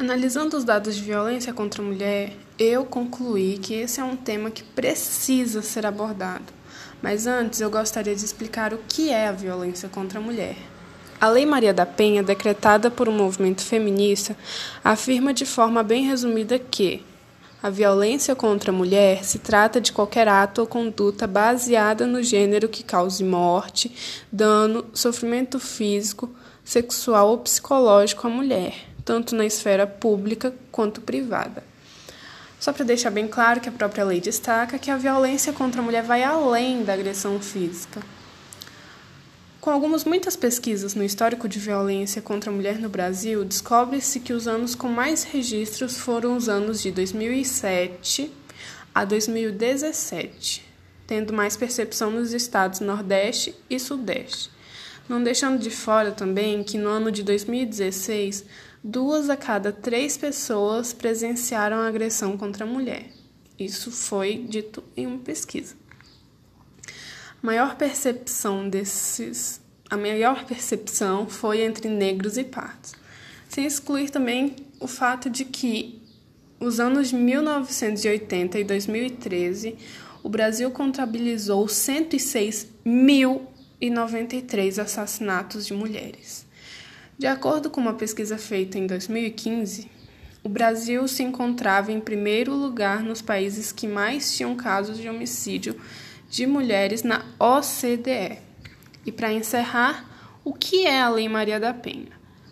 Analisando os dados de violência contra a mulher, eu concluí que esse é um tema que precisa ser abordado. Mas antes eu gostaria de explicar o que é a violência contra a mulher. A Lei Maria da Penha, decretada por um movimento feminista, afirma de forma bem resumida que a violência contra a mulher se trata de qualquer ato ou conduta baseada no gênero que cause morte, dano, sofrimento físico, sexual ou psicológico à mulher, tanto na esfera pública quanto privada. Só para deixar bem claro que a própria lei destaca que a violência contra a mulher vai além da agressão física. Com algumas muitas pesquisas no histórico de violência contra a mulher no Brasil, descobre-se que os anos com mais registros foram os anos de 2007 a 2017, tendo mais percepção nos estados Nordeste e Sudeste. Não deixando de fora também que no ano de 2016, duas a cada três pessoas presenciaram agressão contra a mulher. Isso foi dito em uma pesquisa maior percepção desses a maior percepção foi entre negros e pardos, sem excluir também o fato de que os anos de 1980 e 2013 o Brasil contabilizou 106.093 assassinatos de mulheres. De acordo com uma pesquisa feita em 2015, o Brasil se encontrava em primeiro lugar nos países que mais tinham casos de homicídio de mulheres na OCDE. E para encerrar, o que é a Lei Maria da Penha?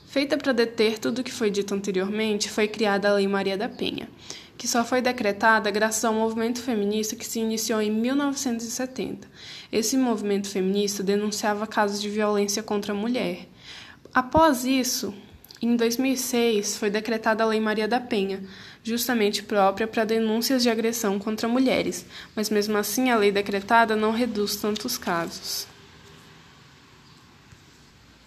Feita para deter tudo o que foi dito anteriormente, foi criada a Lei Maria da Penha, que só foi decretada graças ao movimento feminista que se iniciou em 1970. Esse movimento feminista denunciava casos de violência contra a mulher. Após isso, em 2006, foi decretada a Lei Maria da Penha, justamente própria para denúncias de agressão contra mulheres, mas mesmo assim a lei decretada não reduz tantos casos.